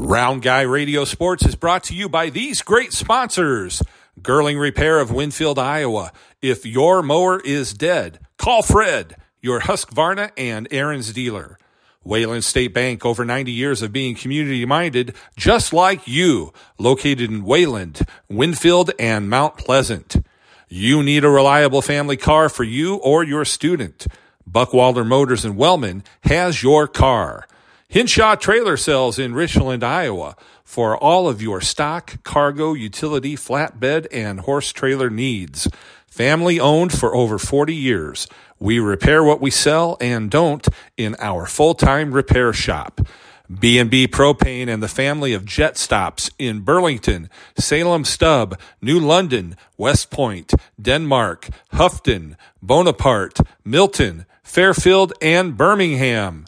Round Guy Radio Sports is brought to you by these great sponsors. Girling Repair of Winfield, Iowa. If your mower is dead, call Fred, your Husqvarna and Ariens dealer. Wayland State Bank, over 90 years of being community minded, just like you, located in Wayland, Winfield, and Mount Pleasant. You need a reliable family car for you or your student. Buckwalder Motors in Wellman has your car. Hinshaw Trailer Sales in Richland, Iowa for all of your stock, cargo, utility, flatbed, and horse trailer needs. Family owned for over 40 years. We repair what we sell and don't in our full-time repair shop. B&B Propane and the family of jet stops in Burlington, Salem Stub, New London, West Point, Denmark, Houghton, Bonaparte, Milton, Fairfield, and Birmingham.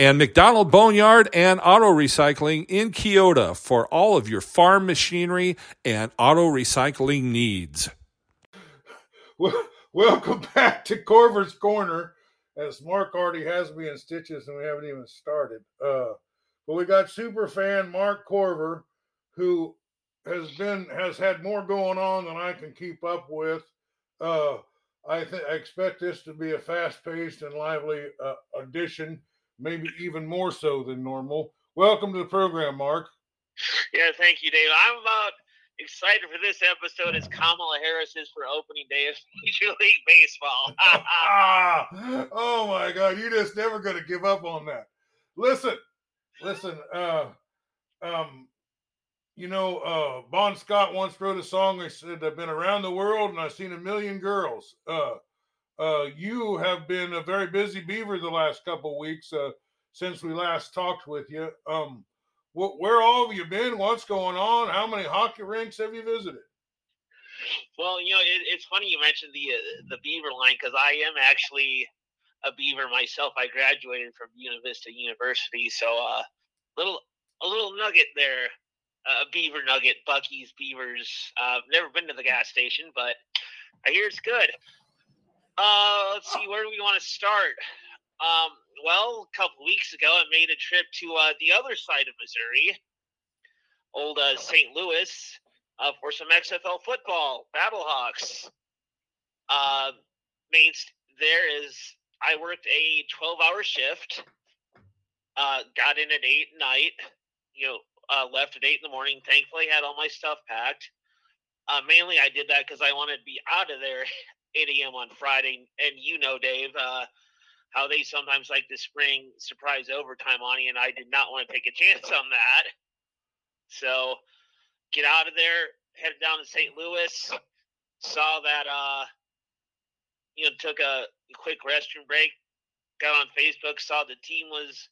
And McDonald Boneyard and Auto Recycling in Keota for all of your farm machinery and auto recycling needs. Welcome back to Korver's Korner. As Mark already has me in stitches and we haven't even started. Uh, but we got super fan Marc Korver, who has been has had more going on than I can keep up with. Uh, I, th- I expect this to be a fast paced and lively uh, audition, maybe even more so than normal. Welcome to the program, Mark. Yeah, thank you, Dave. I'm about excited for this episode as Kamala Harris is for opening day of Major League Baseball. oh my God, you're just never going to give up on that. Listen, listen. Uh, um, you know, uh, Bon Scott once wrote a song. He said, "I've been around the world and I've seen a million girls." Uh, uh, you have been a very busy beaver the last couple weeks uh, since we last talked with you. Um, wh- where all have you been? What's going on? How many hockey rinks have you visited? well, you know, it, it's funny you mentioned the uh, the Beaver line because I am actually a Beaver myself. I graduated from Buena Vista University, so uh, little a little nugget there, a uh, Beaver nugget, Buc-ee's Beavers. Uh, I've never been to the gas station, but I hear it's good. Uh, let's see, where do we want to start? Um, well, a couple weeks ago, I made a trip to uh, the other side of Missouri, old uh, St. Louis, uh, for some XFL football, Battlehawks. Uh, there is, I worked a 12 hour shift, uh, got in at 8 at night, you know, uh, left at 8 in the morning. Thankfully, had all my stuff packed. Uh, mainly, I did that because I wanted to be out of there 8 a.m. on Friday. And you know, Dave, uh, how they sometimes like to spring surprise overtime on you, and I did not want to take a chance on that. So get out of there, headed down to St. Louis, saw that uh you know, took a quick restroom break, got on Facebook, saw the team was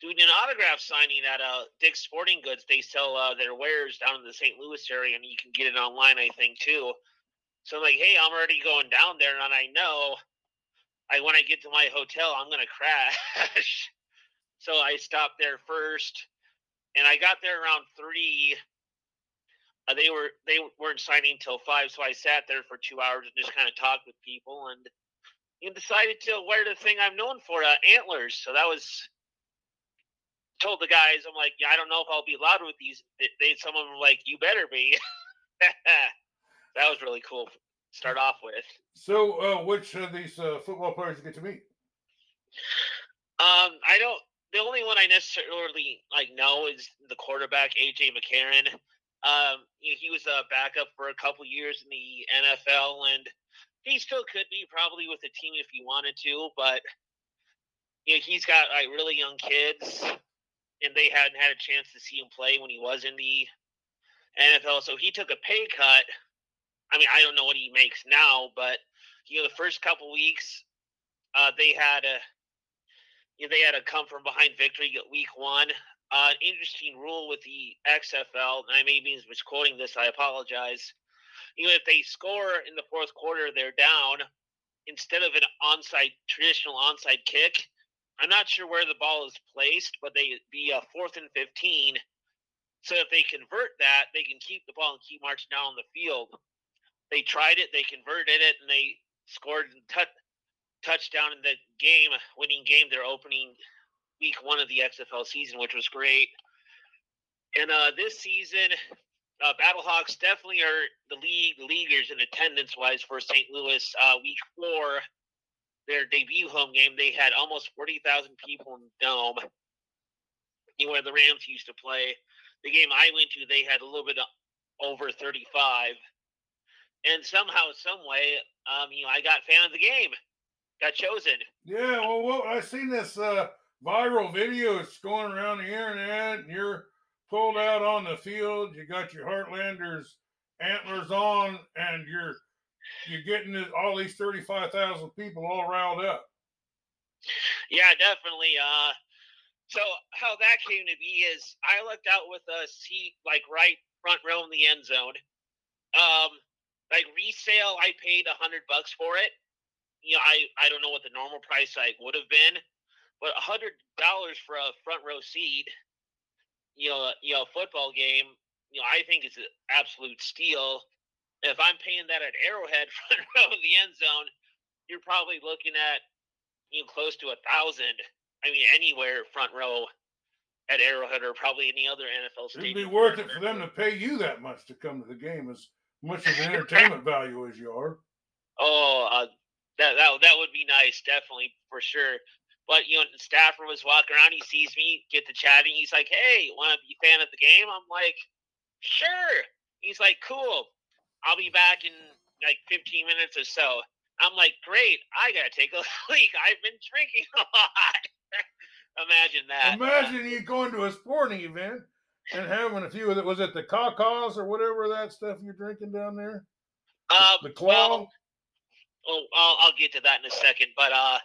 doing an autograph signing at uh Dick's Sporting Goods. They sell uh, their wares down in the St. Louis area and you can get it online I think too. So I'm like, hey, I'm already going down there and I know I when I get to my hotel, I'm gonna crash. so I stopped there first, and I got there around three. Uh, they were they weren't signing till five, so I sat there for two hours and just kind of talked with people, and know, decided to wear the thing I'm known for, uh, antlers. So that was told the guys, I'm like, yeah, I don't know if I'll be allowed with these. They, they some of them were like, you better be. that was really cool. to Start off with. So, uh, which of these uh, football players you get to meet? Um, I don't. The only one I necessarily like know is the quarterback AJ McCarron. Um, he was a backup for a couple years in the NFL, and he still could be probably with the team if he wanted to. But you know, he's got like really young kids, and they hadn't had a chance to see him play when he was in the NFL. So he took a pay cut. I mean, I don't know what he makes now, but you know, the first couple weeks, uh, they had a you know, they had a come from behind victory at week one. Uh, interesting rule with the XFL, and I may be misquoting this. I apologize. You know, if they score in the fourth quarter, they're down. Instead of an onside traditional onside kick, I'm not sure where the ball is placed, but they be a fourth and fifteen. So if they convert that, they can keep the ball and keep marching down the field. They tried it, they converted it, and they scored a t- touchdown in the game, winning game, their opening week one of the XFL season, which was great. And uh, this season, uh, Battlehawks definitely are the league leaguers in attendance wise for St. Louis. Uh, week four, their debut home game, they had almost 40,000 people in the dome, where the Rams used to play. The game I went to, they had a little bit over 35. And somehow, some way, um, you know, I got fan of the game, got chosen. Yeah, well, well I seen this uh, viral video. It's going around the internet, and you're pulled out on the field. You got your Heartlanders antlers on, and you're you're getting this, all these thirty five thousand people all riled up. Yeah, definitely. Uh, so how that came to be is I looked out with a seat like right front row in the end zone. Um, like resale, I paid a hundred bucks for it. You know, I I don't know what the normal price like would have been, but a hundred dollars for a front row seat you know, you know, football game, you know, I think it's an absolute steal. If I'm paying that at Arrowhead front row of the end zone, you're probably looking at you know close to a thousand. I mean, anywhere front row at Arrowhead or probably any other NFL stadium. It'd be worth it for them to pay you that much to come to the game, as much of an entertainment value as you are. Oh, uh, that that that would be nice, definitely for sure. But you know, Stafford was walking around. He sees me, get to chatting. He's like, "Hey, want to be fan of the game?" I'm like, "Sure." He's like, "Cool. I'll be back in like 15 minutes or so." I'm like, "Great. I gotta take a leak. I've been drinking a lot." Imagine that. Imagine you going to a sporting event and having a few of it. Was it the cacas or whatever that stuff you're drinking down there? Um, the claw. Well, oh, I'll, I'll get to that in a second. But uh,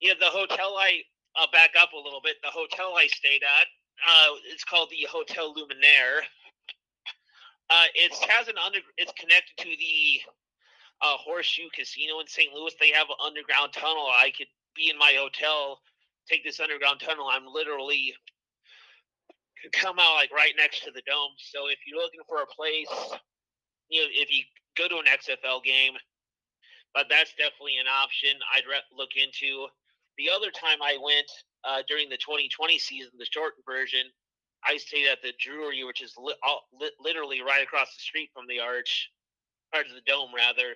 yeah, the hotel I I'll back up a little bit. The hotel I stayed at, uh, it's called the Hotel Lumière. Uh, it has an under. It's connected to the uh, Horseshoe Casino in St. Louis. They have an underground tunnel. I could be in my hotel, take this underground tunnel. I'm literally could come out like right next to the dome. So if you're looking for a place, you know, if you go to an XFL game, but that's definitely an option I'd re- look into. The other time I went uh, during the 2020 season, the shortened version, I stayed at the Drury, which is li- all, li- literally right across the street from the arch, part of the dome, rather.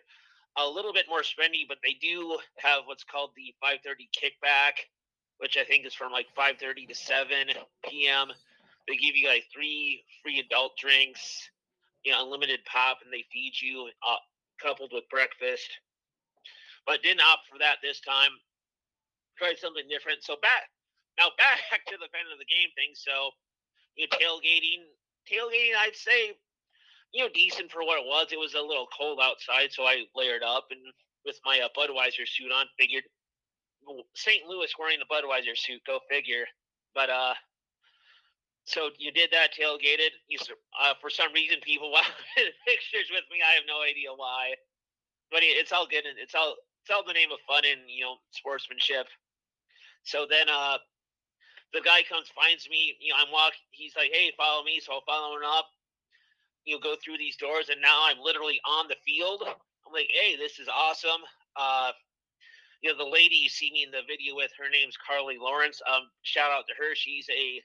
A little bit more spendy, but they do have what's called the 5:30 kickback, which I think is from like 5:30 to 7 p.m. They give you like three free adult drinks, you know, unlimited pop, and they feed you uh, coupled with breakfast. But didn't opt for that this time try something different. So back now back to the fan of the game thing. So you know, tailgating, tailgating, I'd say, you know, decent for what it was. It was a little cold outside, so I layered up and with my uh, Budweiser suit on, figured St. Louis wearing the Budweiser suit, go figure. But uh, so you did that, tailgated. You uh, for some reason people wanted pictures with me. I have no idea why, but it's all good and it's all it's all the name of fun and you know sportsmanship. So then uh the guy comes, finds me, you know, I'm walking he's like, Hey, follow me, so I'll follow him up. You know, go through these doors and now I'm literally on the field. I'm like, hey, this is awesome. Uh you know, the lady you see me in the video with, her name's Carly Lawrence. Um, shout out to her. She's a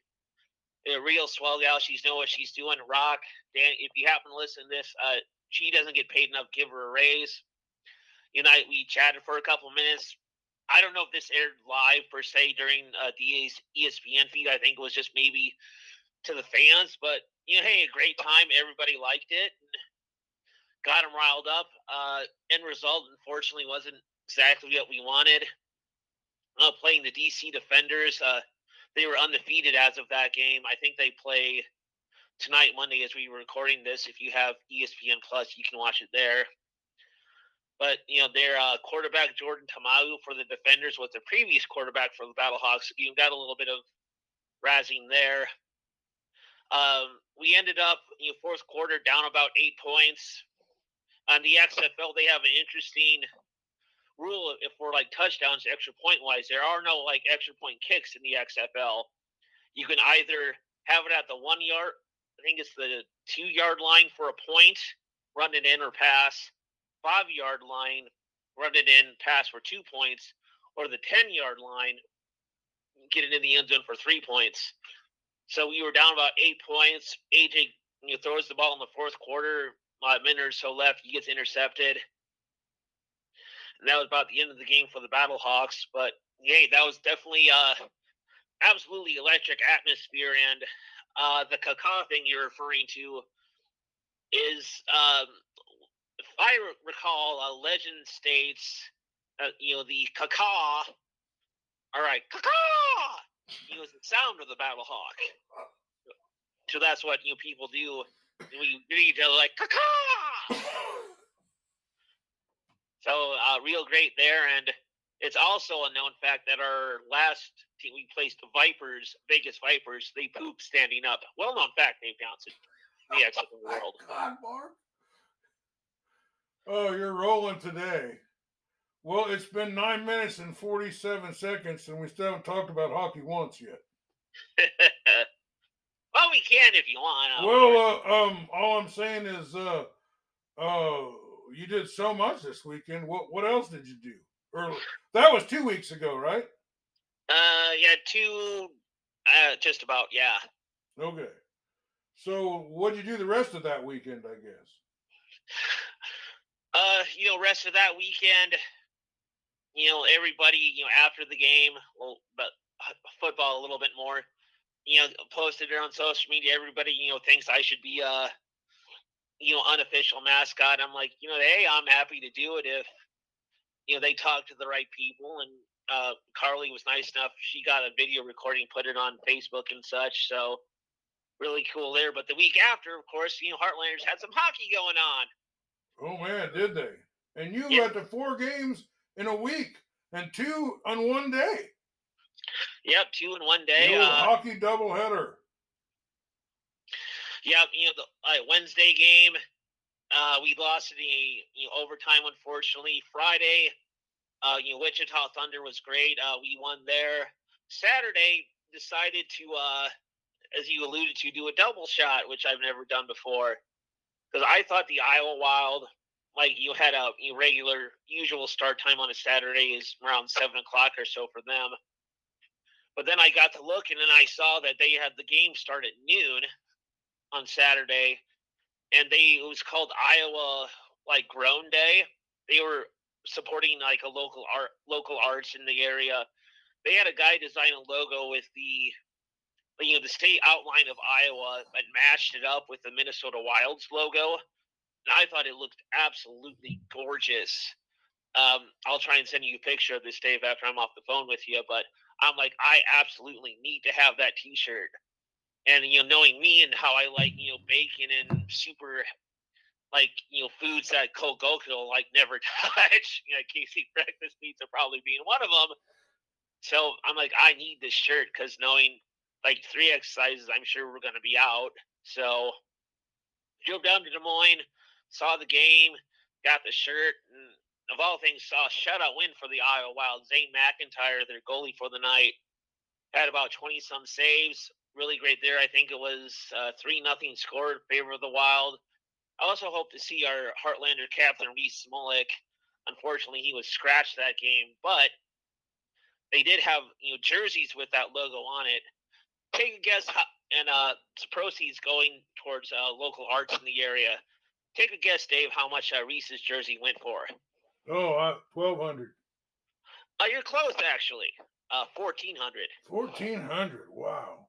a real swell gal. She's know what she's doing. Rock, Dan, if you happen to listen to this, uh, she doesn't get paid enough. Give her a raise. You know, we chatted for a couple minutes. I don't know if this aired live per se during uh, the ESPN feed. I think it was just maybe to the fans, but you know, hey, a great time. Everybody liked it. got them riled up. Uh, end result, unfortunately, wasn't exactly what we wanted. Uh, playing the DC Defenders, uh, they were undefeated as of that game. I think they play tonight, Monday, as we were recording this. If you have ESPN Plus, you can watch it there. But you know, their uh, quarterback Jordan Ta'amu for the defenders was the previous quarterback for the Battlehawks. You got a little bit of razzing there. Um, we ended up you know, fourth quarter down about eight points. On the XFL, they have an interesting rule if we're like touchdowns, extra point wise. There are no like extra point kicks in the XFL. You can either have it at the one yard, I think it's the two yard line for a point, run it in or pass, five yard line, run it in, pass for two points, or the 10 yard line, get it in the end zone for three points. So we were down about eight points. AJ you know, throws the ball in the fourth quarter, a minute or so left. He gets intercepted. And that was about the end of the game for the Battle Hawks. But yeah, that was definitely uh, absolutely electric atmosphere. And uh, the caca thing you're referring to is, um, if I recall, a legend states, uh, you know, the caca. All right, caca. You know, the sound of the battle hawk. So that's what you know people do. We need to like caca. So uh, real great there, and it's also a known fact that our last team we placed the Vipers, Vegas Vipers, they poop standing up. Well known fact, Dave Johnson, the X of the world. God, Mark. Oh, you're rolling today. Well, it's been nine minutes and 47 seconds, and we still haven't talked about hockey once yet. well, we can if you want. Well, uh, um, all I'm saying is, uh, uh, you did so much this weekend. What what else did you do? Or that was two weeks ago, right? uh, yeah, two, uh, just about, yeah. Okay. So what did you do the rest of that weekend? I guess. Uh, you know, rest of that weekend, you know, everybody, you know, after the game, well, but uh, football a little bit more, you know, posted it on social media. Everybody, you know, thinks I should be uh you know, unofficial mascot. I'm like, you know, hey, I'm happy to do it if, you know, they talk to the right people. And uh, Carly was nice enough. She got a video recording, put it on Facebook and such. So really cool there. But the week after, of course, you know, Heartlanders had some hockey going on. Oh man, did they? And you Yeah. got to four games in a week and two on one day. Yep, two in one day. The old Uh, hockey doubleheader. Yeah, you know the uh, Wednesday game, uh, we lost in the you know, overtime. Unfortunately, Friday, uh, you know Wichita Thunder was great. Uh, we won there. Saturday, decided to, uh, as you alluded to, do a double shot, which I've never done before, because I thought the Iowa Wild, like you had a you know, regular usual start time on a Saturday is around seven o'clock or so for them. But then I got to look, and then I saw that they had the game start at noon on Saturday, and they it was called Iowa like Grown Day. They were supporting like a local art, local arts in the area. They had a guy design a logo with the you know the state outline of Iowa and matched it up with the Minnesota Wilds logo, and I thought it looked absolutely gorgeous. Um, I'll try and send you a picture of this, Dave, after I'm off the phone with you. But I'm like, I absolutely need to have that T-shirt and you know knowing me and how I like you know bacon and super like you know foods that Goku will like never touch. You know, Casey breakfast are probably being one of them. So I'm like, I need this shirt because knowing like three exercises, I'm sure we're gonna be out. So drove down to Des Moines, saw the game, got the shirt, and of all things, saw a shutout win for the Iowa Wild. Zane McIntyre, their goalie for the night, had about 20 some saves. Really great there. I think it was uh, 3 nothing score in favor of the Wild. I also hope to see our Heartlander captain, Riese Zmolek. Unfortunately, he was scratched that game, but they did have you know jerseys with that logo on it. Take a guess, how, and uh, it's proceeds going towards uh, local arts in the area. Take a guess, Dave, how much uh, Riese's jersey went for. Oh, uh, 1200. Uh, you're close, actually. Uh, 1400 1400. Wow.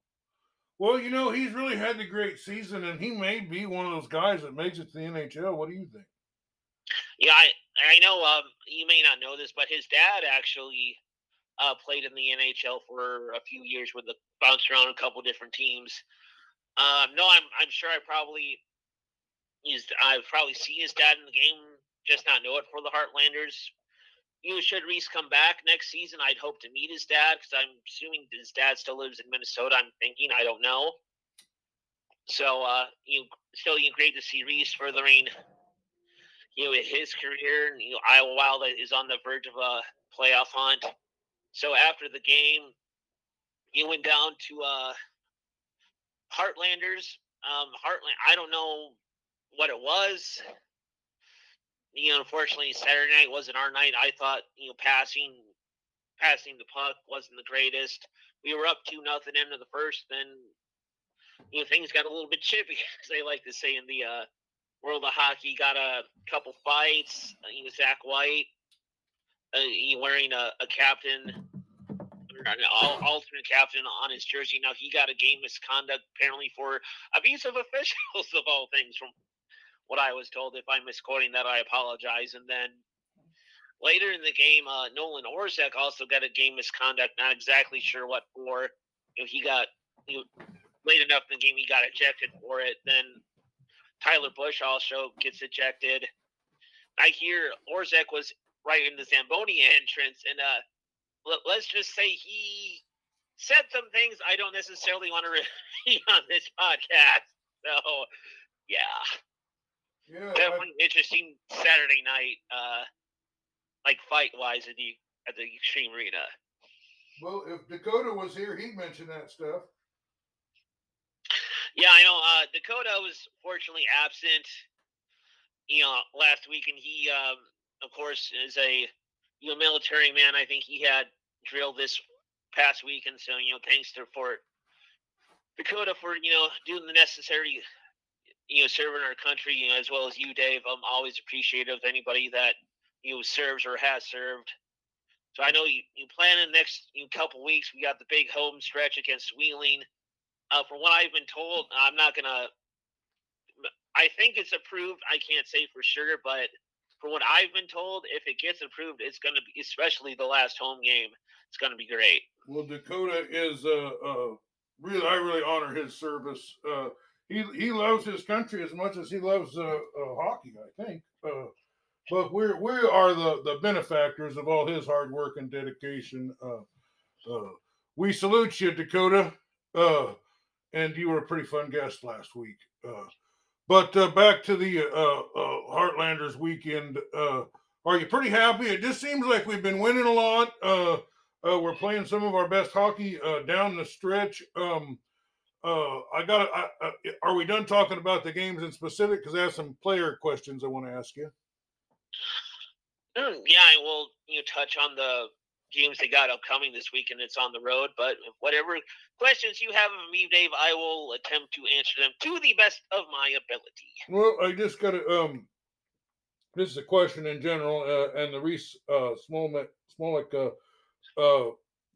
Well, you know, he's really had the great season, and he may be one of those guys that makes it to the NHL. What do you think? Yeah, I I know. Um, you may not know this, but his dad actually uh, played in the NHL for a few years with the bounced around a couple different teams. Um, no, I'm I'm sure I probably used I've probably seen his dad in the game, just not know it for the Heartlanders. You should Riese come back next season, I'd hope to meet his dad because I'm assuming his dad still lives in Minnesota. I'm thinking I don't know. So, uh, you know, still you know, great to see Riese furthering you know, his career, and you know, Iowa Wild is on the verge of a playoff hunt. So after the game, he went down to uh, Heartlanders. Um, Heartland, I don't know what it was. You know, unfortunately, Saturday night wasn't our night. I thought, you know, passing, passing the puck wasn't the greatest. We were up two nothing into the first, then you know things got a little bit chippy, as they like to say in the uh, world of hockey. Got a couple fights. Uh, you know, Zach White, uh, he wearing a, a captain, an alternate captain on his jersey. Now he got a game misconduct apparently for abuse of officials of all things, from what I was told. If I'm misquoting that, I apologize. And then later in the game, uh, Nolan Orszak also got a game misconduct. Not exactly sure what for. You know, he got you know, late enough in the game, he got ejected for it. Then Tyler Bush also gets ejected. I hear Orszak was right in the Zamboni entrance, and uh, let, us just say he said some things I don't necessarily want to repeat on this podcast. So, yeah, yeah, definitely I, interesting Saturday night, uh, like fight wise at the at the Xtreme Arena. Well, if Dakota was here, he'd mention that stuff. Yeah, I know. Uh, Dakota was fortunately absent, you know, last week, and he, um, of course, is a you know military man. I think he had drill this past week, and so you know, thanks to for Dakota for you know doing the necessary, you know, serving our country, you know, as well as you, Dave. I'm always appreciative of anybody that you know serves or has served. So I know you, you plan in the next you know, couple weeks. We got the big home stretch against Wheeling. Uh, from what I've been told, I'm not gonna. I think it's approved. I can't say for sure, but from what I've been told, if it gets approved, it's gonna be, especially the last home game, it's gonna be great. Well, Dakota is uh, uh really, I really honor his service. Uh, he he loves his country as much as he loves uh, uh hockey. I think. Uh, but we're we are the the benefactors of all his hard work and dedication. Uh, uh, we salute you, Dakota. Uh, and you were a pretty fun guest last week. But back to the Heartlanders weekend. Are you pretty happy? It just seems like we've been winning a lot. We're playing some of our best hockey down the stretch. Um, I got. are we done talking about the games in specific? Because I have some player questions I want to ask you. Mm, yeah, I will. You touch on the games they got upcoming this week, and it's on the road. But whatever questions you have of me, Dave, I will attempt to answer them to the best of my ability. Well, I just got to. Um, this is a question in general, uh, and the Riese uh, Zmolek, Zmolek uh, uh,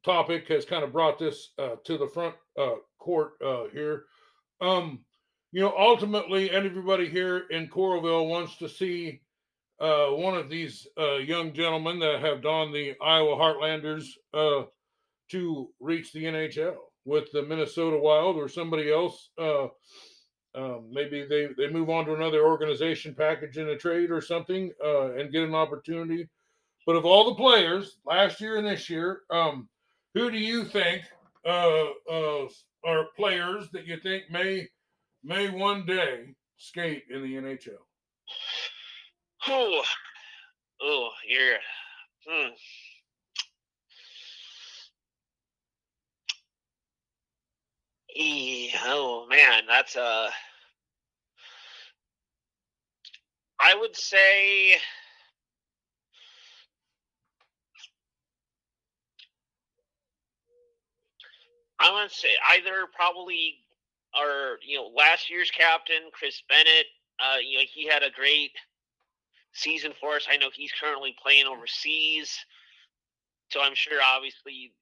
topic has kind of brought this uh, to the front uh, court uh, here. Um, you know, ultimately, everybody here in Coralville wants to see uh, one of these uh, young gentlemen that have donned the Iowa Heartlanders uh, to reach the NHL with the Minnesota Wild or somebody else. Uh, um, maybe they, they move on to another organization, package in a trade or something, uh, and get an opportunity. But of all the players last year and this year, um, who do you think uh, uh, are players that you think may may one day skate in the NHL? Oh, oh, you're. Hmm. oh man, that's a. Uh, I would say. I want to say either probably our you know last year's captain Chris Bennett. Uh, you know he had a great season for us. I know he's currently playing overseas, so I'm sure obviously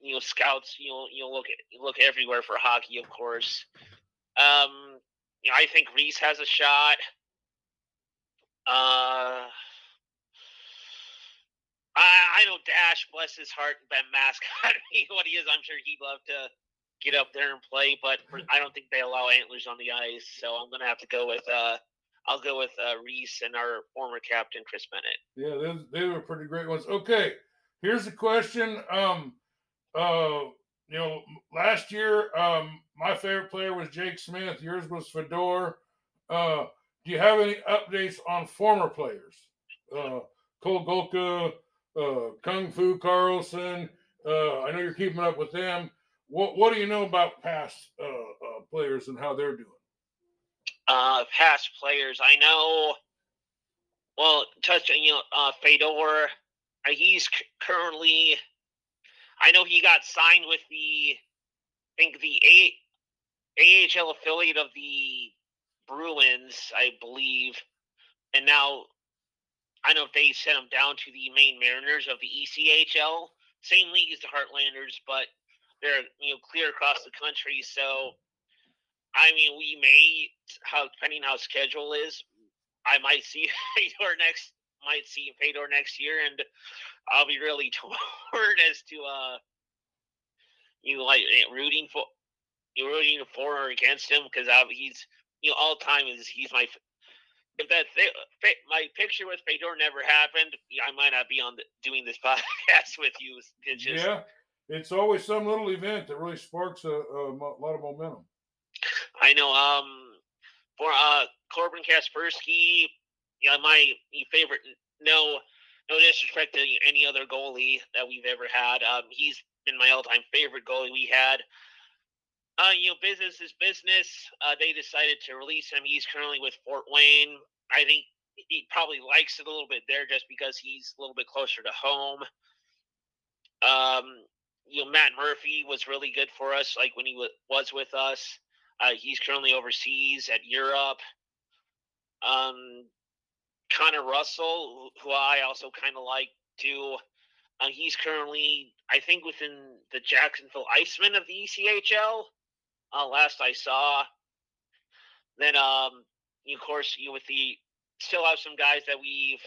you know scouts you know you look at look everywhere for hockey, of course. Um, you know, I think Riese has a shot. Uh, I I know Dash, bless his heart, Ben Mascot. what he is, I'm sure he'd love to get up there and play, but I don't think they allow antlers on the ice, so I'm gonna have to go with uh I'll go with uh, Riese and our former captain Chris Bennett. Yeah, they were pretty great ones. Okay, here's a question. Um, uh, you know, last year, um, my favorite player was Jake Smith. Yours was Fedor. Uh, do you have any updates on former players? Uh, Cole Golka, uh, Kung Fu Carlson. Uh, I know you're keeping up with them. What What do you know about past uh, uh, players and how they're doing? uh, past players. I know. Well, touching you know, uh, Fedor, he's currently. I know he got signed with the, I think the eight, AHL affiliate of the Bruins, I believe, and now I know if they sent them down to the Maine Mariners of the ECHL, same league as the Heartlanders, but they're you know clear across the country. So, I mean, we may how depending how schedule is, I might see Fedor next might see Fedor next year, and I'll be really torn as to uh you like rooting for you rooting for or against him because he's you know all time is he's my if that my picture with Fedor never happened, I might not be on the, doing this podcast with you. It's just, yeah, it's always some little event that really sparks a, a lot of momentum. I know. Um, for uh Corbin Kaczperski, yeah, my favorite. No, no disrespect to any other goalie that we've ever had. Um, he's been my all-time favorite goalie we had. Uh, you know, business is business. Uh, they decided to release him. He's currently with Fort Wayne. I think he probably likes it a little bit there just because he's a little bit closer to home. Um, you know, Matt Murphy was really good for us, like when he w- was with us. Uh, he's currently overseas at Europe. Um, Connor Russell, who I also kind of like too. Uh, he's currently, I think, within the Jacksonville Icemen of the ECHL uh, last I saw. Then, um, of course, you with the still have some guys that we've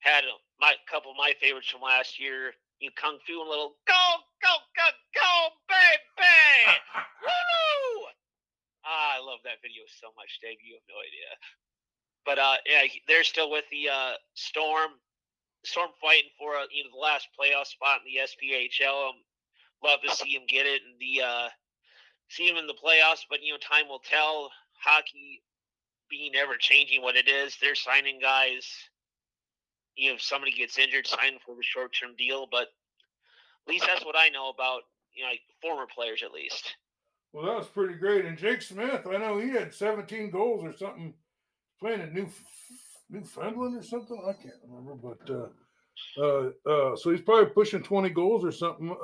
had a my couple of my favorites from last year. You Kung Fu and little go go go go baby, woo! Ah, I love that video so much, Dave. You have no idea. But uh, yeah, they're still with the uh, Storm. Storm fighting for uh, you know the last playoff spot in the SPHL. Um, love to see him get it and the uh, see him in the playoffs, but you know, time will tell. Hockey being ever changing what it is, they're signing guys. You know, if somebody gets injured, sign for the short term deal. But at least that's what I know about, you know, like former players at least. Well, that was pretty great. And Jake Smith, I know he had 17 goals or something playing in New Newfoundland or something. I can't remember, but uh, uh, uh, so he's probably pushing 20 goals or something.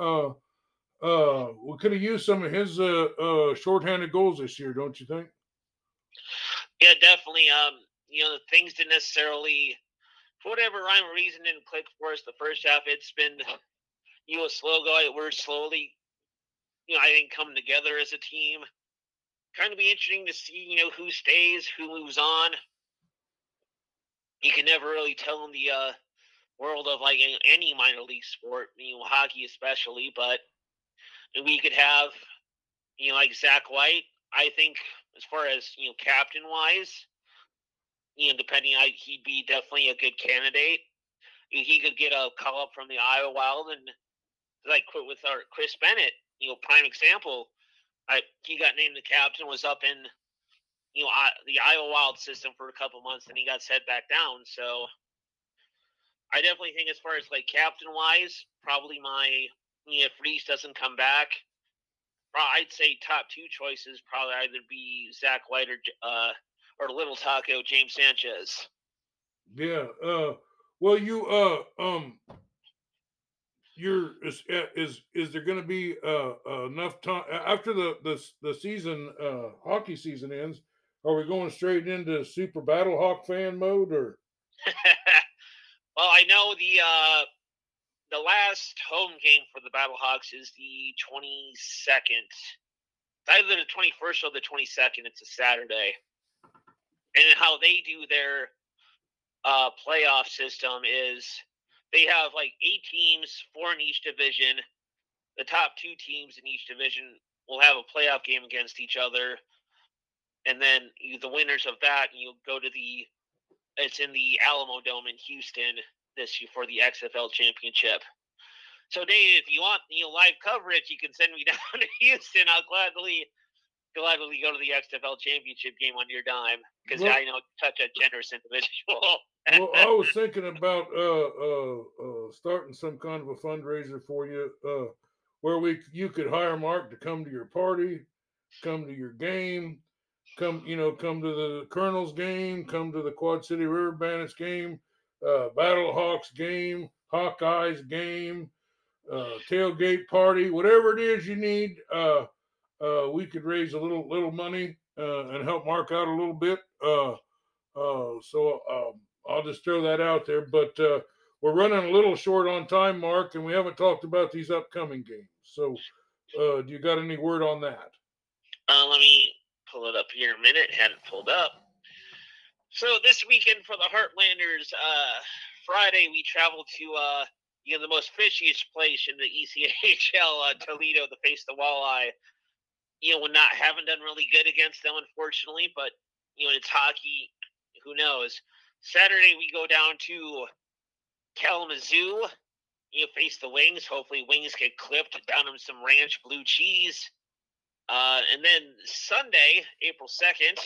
Uh, we could have used some of his uh, uh, shorthanded goals this year, don't you think? Yeah, definitely. Um, you know, things didn't necessarily, for whatever rhyme or reason, didn't click for us the first half. It's been, you know, slow going. We're slowly, you know, I think coming together as a team. Kind of be interesting to see, you know, who stays, who moves on. You can never really tell in the uh, world of like any minor league sport, you know, hockey especially, but we could have, you know, like Zach White. I think as far as you know, captain wise, you know, depending, I he'd be definitely a good candidate. He could get a call up from the Iowa Wild and like with our Chris Bennett. You know, prime example. I he got named the captain, was up in you know the Iowa Wild system for a couple months, and he got set back down. So I definitely think, as far as like captain wise, probably my if Riese doesn't come back, I'd say top two choices probably either be Zach White or uh, or Little Taco James Sanchez. Yeah. Uh, well, you uh um, you're is is is there going to be uh, uh, enough time after the the the season uh hockey season ends? Are we going straight into super battle hawk fan mode or? well, I know the uh the last home game for the Battlehawks is the 22nd. It's Either the 21st or the 22nd. It's a Saturday. And how they do their uh, playoff system is they have like eight teams, four in each division. The top two teams in each division will have a playoff game against each other. And then you, the winners of that, and you'll go to the, it's in the Alamodome in Houston this year for the XFL championship. So Dave, if you want you know live coverage, you can send me down to Houston. I'll gladly gladly go to the XFL championship game on your dime because well, I know such a generous individual. well, I was thinking about uh, uh, uh, starting some kind of a fundraiser for you, uh, where we you could hire Mark to come to your party, come to your game, come you know come to the Colonels game, come to the Quad City River Bandits game, uh, Battle Hawks game, Hawkeyes game, uh, tailgate party, whatever it is you need. Uh, uh, we could raise a little little money uh, and help Mark out a little bit. Uh, so um, I'll just throw that out there. But we're running a little short on time, Mark, and we haven't talked about these upcoming games. So do you got any word on that? Let me pull it up here in a minute. Had it pulled up. So this weekend for the Heartlanders, uh, Friday we travel to uh, you know the most fishiest place in the ECHL, uh, Toledo, to face the Walleye. You know, we're not haven't done really good against them, unfortunately, but you know it's hockey. Who knows? Saturday we go down to Kalamazoo. You know, face the Wings. Hopefully, Wings get clipped down them some ranch blue cheese. Uh, and then Sunday, April second,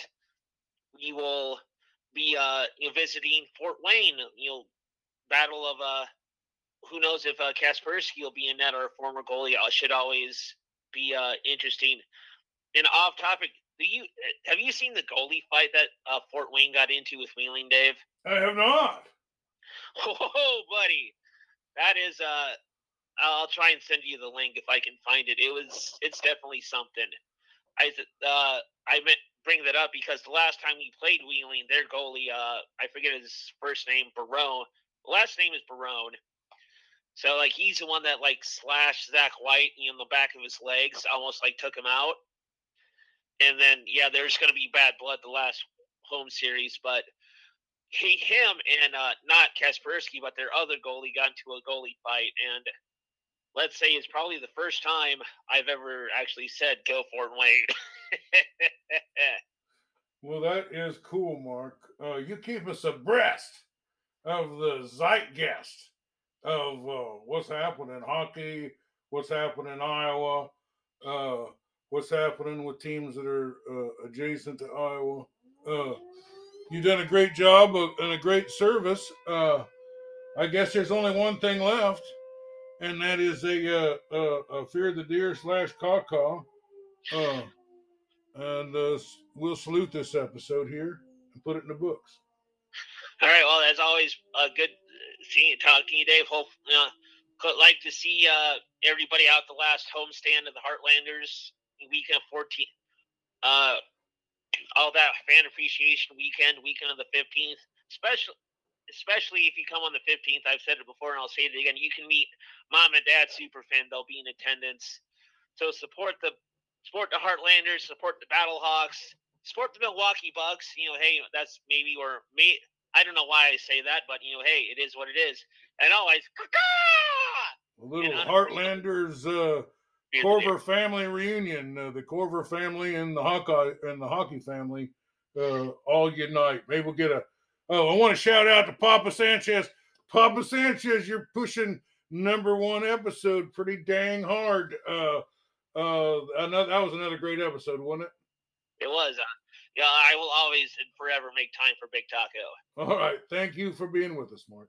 we will be uh, you know, visiting Fort Wayne. You know, battle of uh, who knows if uh, Kaczperski will be in net or a former goalie. Uh, should always be uh, interesting. And off topic, do you have you seen the goalie fight that uh, Fort Wayne got into with Wheeling, Dave? I have not. Oh, buddy, that is uh I'll try and send you the link if I can find it. It was it's definitely something. I uh I meant bring that up because the last time we played Wheeling, their goalie uh I forget his first name, Barone. Last name is Barone. So like he's the one that like slashed Zach White in the back of his legs, almost like took him out. And then yeah, there's gonna be bad blood the last home series, but he him and uh not Kaczperski, but their other goalie got into a goalie fight and let's say it's probably the first time I've ever actually said go Fort Wayne. well, that is cool, Mark. Uh, you keep us abreast of the zeitgeist of uh, what's happening in hockey, what's happening in Iowa, uh, what's happening with teams that are uh, adjacent to Iowa. Uh, you've done a great job of, and a great service. Uh, I guess there's only one thing left and that is a, uh, a fear the deer slash caw caw. Uh, and uh, we'll salute this episode here and put it in the books. All right. Well, as always, uh, good seeing talking to you, Dave. Hope uh, could like to see uh, everybody out the last homestand of the Heartlanders weekend 14. Uh, all that fan appreciation weekend, weekend of the 15th, especially especially if you come on the 15th. I've said it before and I'll say it again. You can meet mom and dad superfan. They'll be in attendance. So support the support the Heartlanders, support the Battlehawks, support the Milwaukee Bucks. You know, hey, that's maybe or me. I don't know why I say that, but you know, hey, it is what it is. And always, a little Heartlanders uh, Korver family reunion. Uh, the Korver family and the Hawkeye and the hockey family uh, all unite. Maybe we'll get a Oh, I want to shout out to Papa Sanchez. Papa Sanchez, you're pushing number one episode pretty dang hard. Uh, uh, another that was another great episode, wasn't it? It was. Uh, yeah, I will always and forever make time for Big Taco. All right, thank you for being with us, Mark.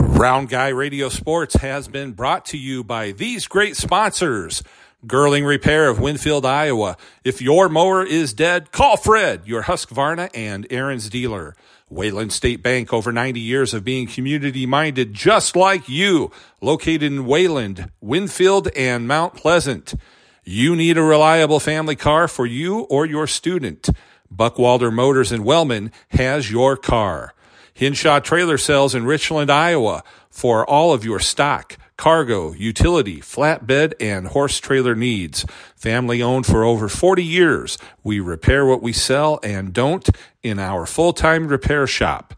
Round Guy Radio Sports has been brought to you by these great sponsors. Girling Repair of Winfield, Iowa. If your mower is dead, call Fred, your Husqvarna and Ariens dealer. Wayland State Bank, over 90 years of being community minded just like you, located in Wayland, Winfield, and Mount Pleasant. You need a reliable family car for you or your student. Buckwalder Motors in Wellman has your car. Hinshaw Trailer Sales in Richland, Iowa for all of your stock cargo, utility, flatbed, and horse trailer needs. Family owned for over 40 years. We repair what we sell and don't in our full-time repair shop.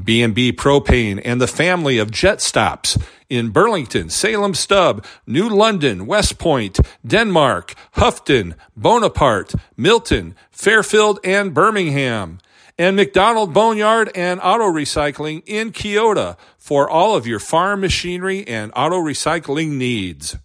B&B Propane and the family of jet stops in Burlington, Salem Stub, New London, West Point, Denmark, Houghton, Bonaparte, Milton, Fairfield, and Birmingham and McDonald Boneyard and Auto Recycling in Keota for all of your farm machinery and auto recycling needs.